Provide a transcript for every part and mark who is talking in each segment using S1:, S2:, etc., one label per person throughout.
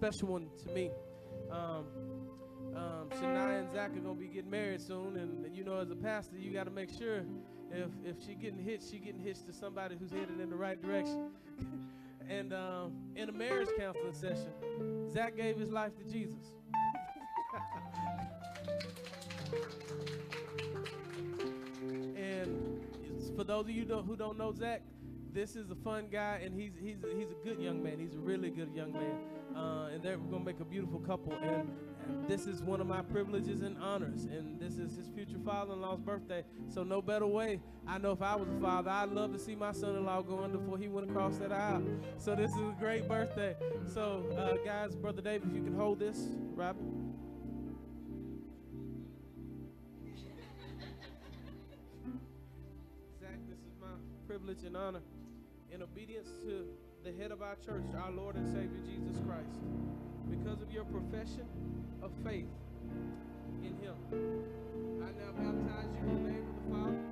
S1: special one to me. Um, um, Shania and Zach are gonna be getting married soon, and, and you know, as a pastor, you got to make sure if if she getting hitched, she getting hitched to somebody who's headed in the right direction. and um, in a marriage counseling session, Zach gave his life to Jesus. and for those of you who don't know Zach, this is a fun guy, and he's he's he's a good young man. He's a really good young man, and they're gonna make a beautiful couple. And, and this is one of my privileges and honors, and this is his future father-in-law's birthday. So no better way. I know if I was a father, I'd love to see my son-in-law going before he went across that aisle. So this is a great birthday. So uh, guys, brother Dave, if you can hold this, Robert. Zach, this is my privilege and honor in obedience to the head of our church, our Lord and Savior Jesus Christ, your profession of faith in Him. I now baptize you in the name of the Father,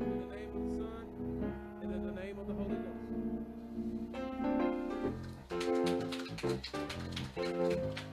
S1: in the name of the Son, and in the name of the Holy Ghost.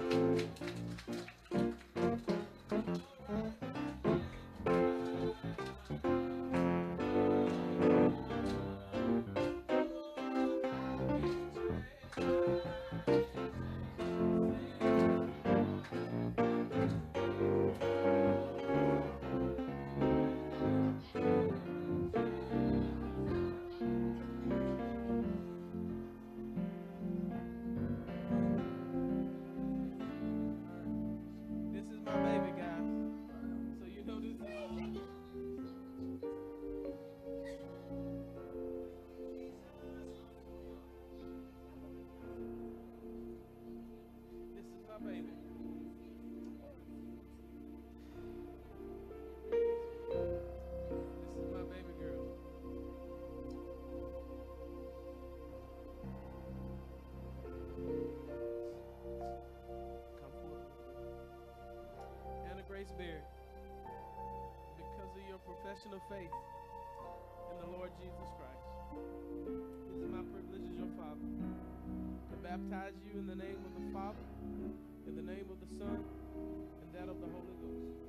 S1: Berry, because of your profession of faith in the Lord Jesus Christ, it is my privilege as your father to baptize you in the name of the Father, in the name of the Son, and that of the Holy Ghost.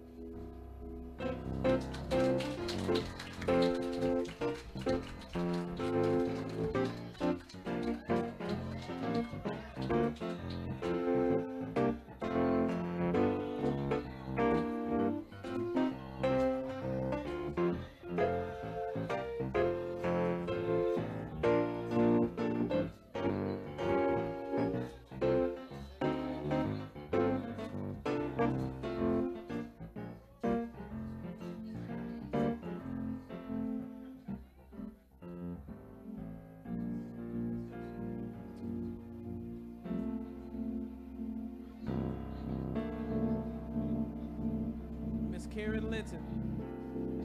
S1: Karen Linton,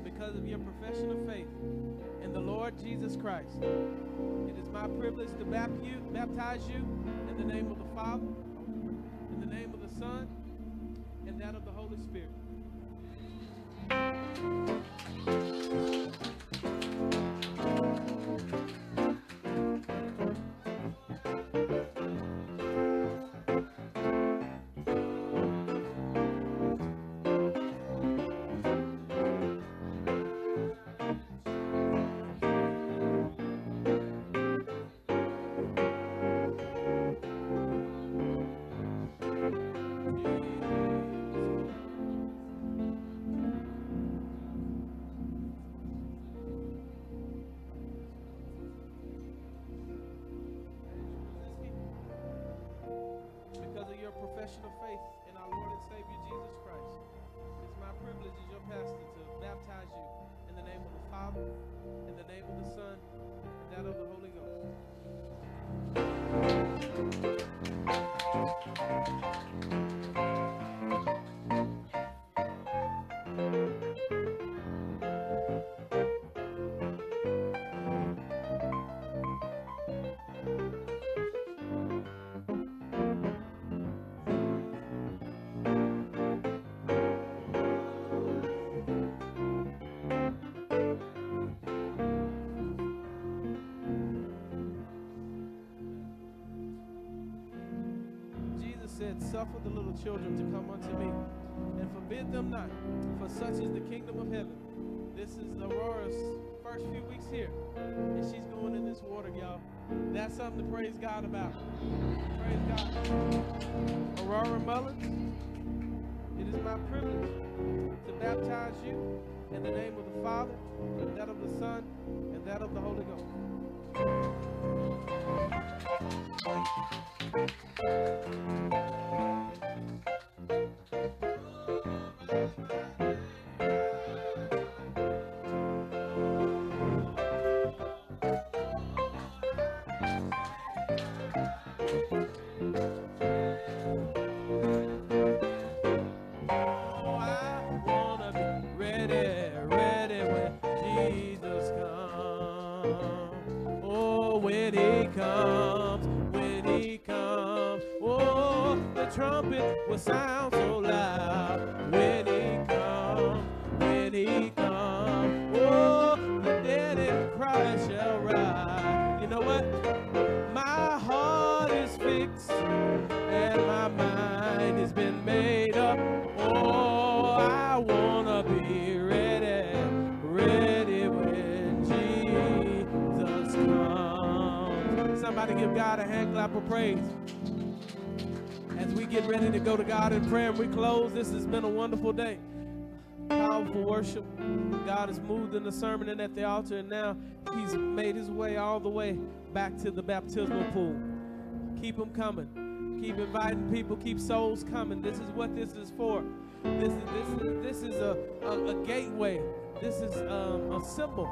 S1: because of your profession of faith in the Lord Jesus Christ, it is my privilege to baptize you in the name of the Father, in the name of the Son, and that of the Holy Spirit. Profession of faith in our Lord and Savior Jesus Christ, it's my privilege as your pastor to baptize you in the name of the Father, in the name of the Son, and that of the Holy Ghost. Said, Suffer the little children to come unto me, and forbid them not, for such is the kingdom of heaven. This is Aurora's first few weeks here, and she's going in this water, y'all. That's something to praise God about. Praise God. Aurora Mullins, it is my privilege to baptize you in the name of the Father, and that of the Son, and that of the Holy Ghost. Trumpet will sound so loud when He comes, when He comes. Oh, the dead in Christ shall rise. You know what? My heart is fixed and my mind has been made up. Oh, I wanna be ready, ready when Jesus comes. Somebody give God a hand clap of praise. As we get ready to go to God in prayer and we close, this has been a wonderful day. Powerful worship. God has moved in the sermon and at the altar, and now He's made His way all the way back to the baptismal pool. Keep them coming. Keep inviting people. Keep souls coming. This is what this is for. This is this is this is a, a, a gateway. This is um, a symbol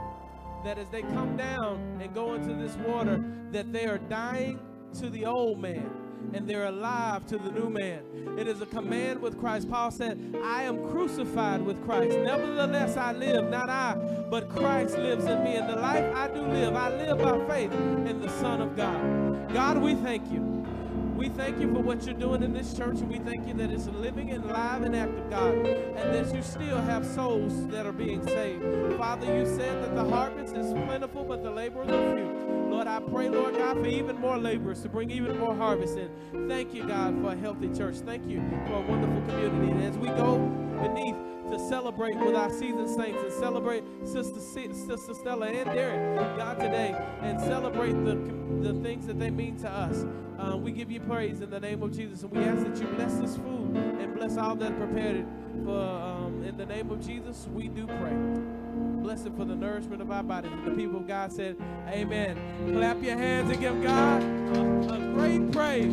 S1: that as they come down and go into this water, that they are dying to the old man and they're alive to the new man. It is a command with Christ. Paul said, I am crucified with Christ. Nevertheless, I live, not I, but Christ lives in me. And the life I do live, I live by faith in the Son of God. God, we thank you. We thank you for what you're doing in this church, and we thank you that it's living and live and active, God, and that you still have souls that are being saved. Father, you said that the harvest is plentiful, but the laborers are few. I pray, Lord God, for even more laborers to bring even more harvest in. Thank you, God, for a healthy church. Thank you for a wonderful community. And as we go beneath to celebrate with our seasoned saints and celebrate Sister Sister Stella and Derek, God, today, and celebrate the, the things that they mean to us. Uh, we give you praise in the name of Jesus, and we ask that you bless this food and bless all that prepared it. For um, in the name of Jesus, we do pray. Bless it for the nourishment of our bodies. The people of God said, Amen. Clap your hands and give God a, a great praise.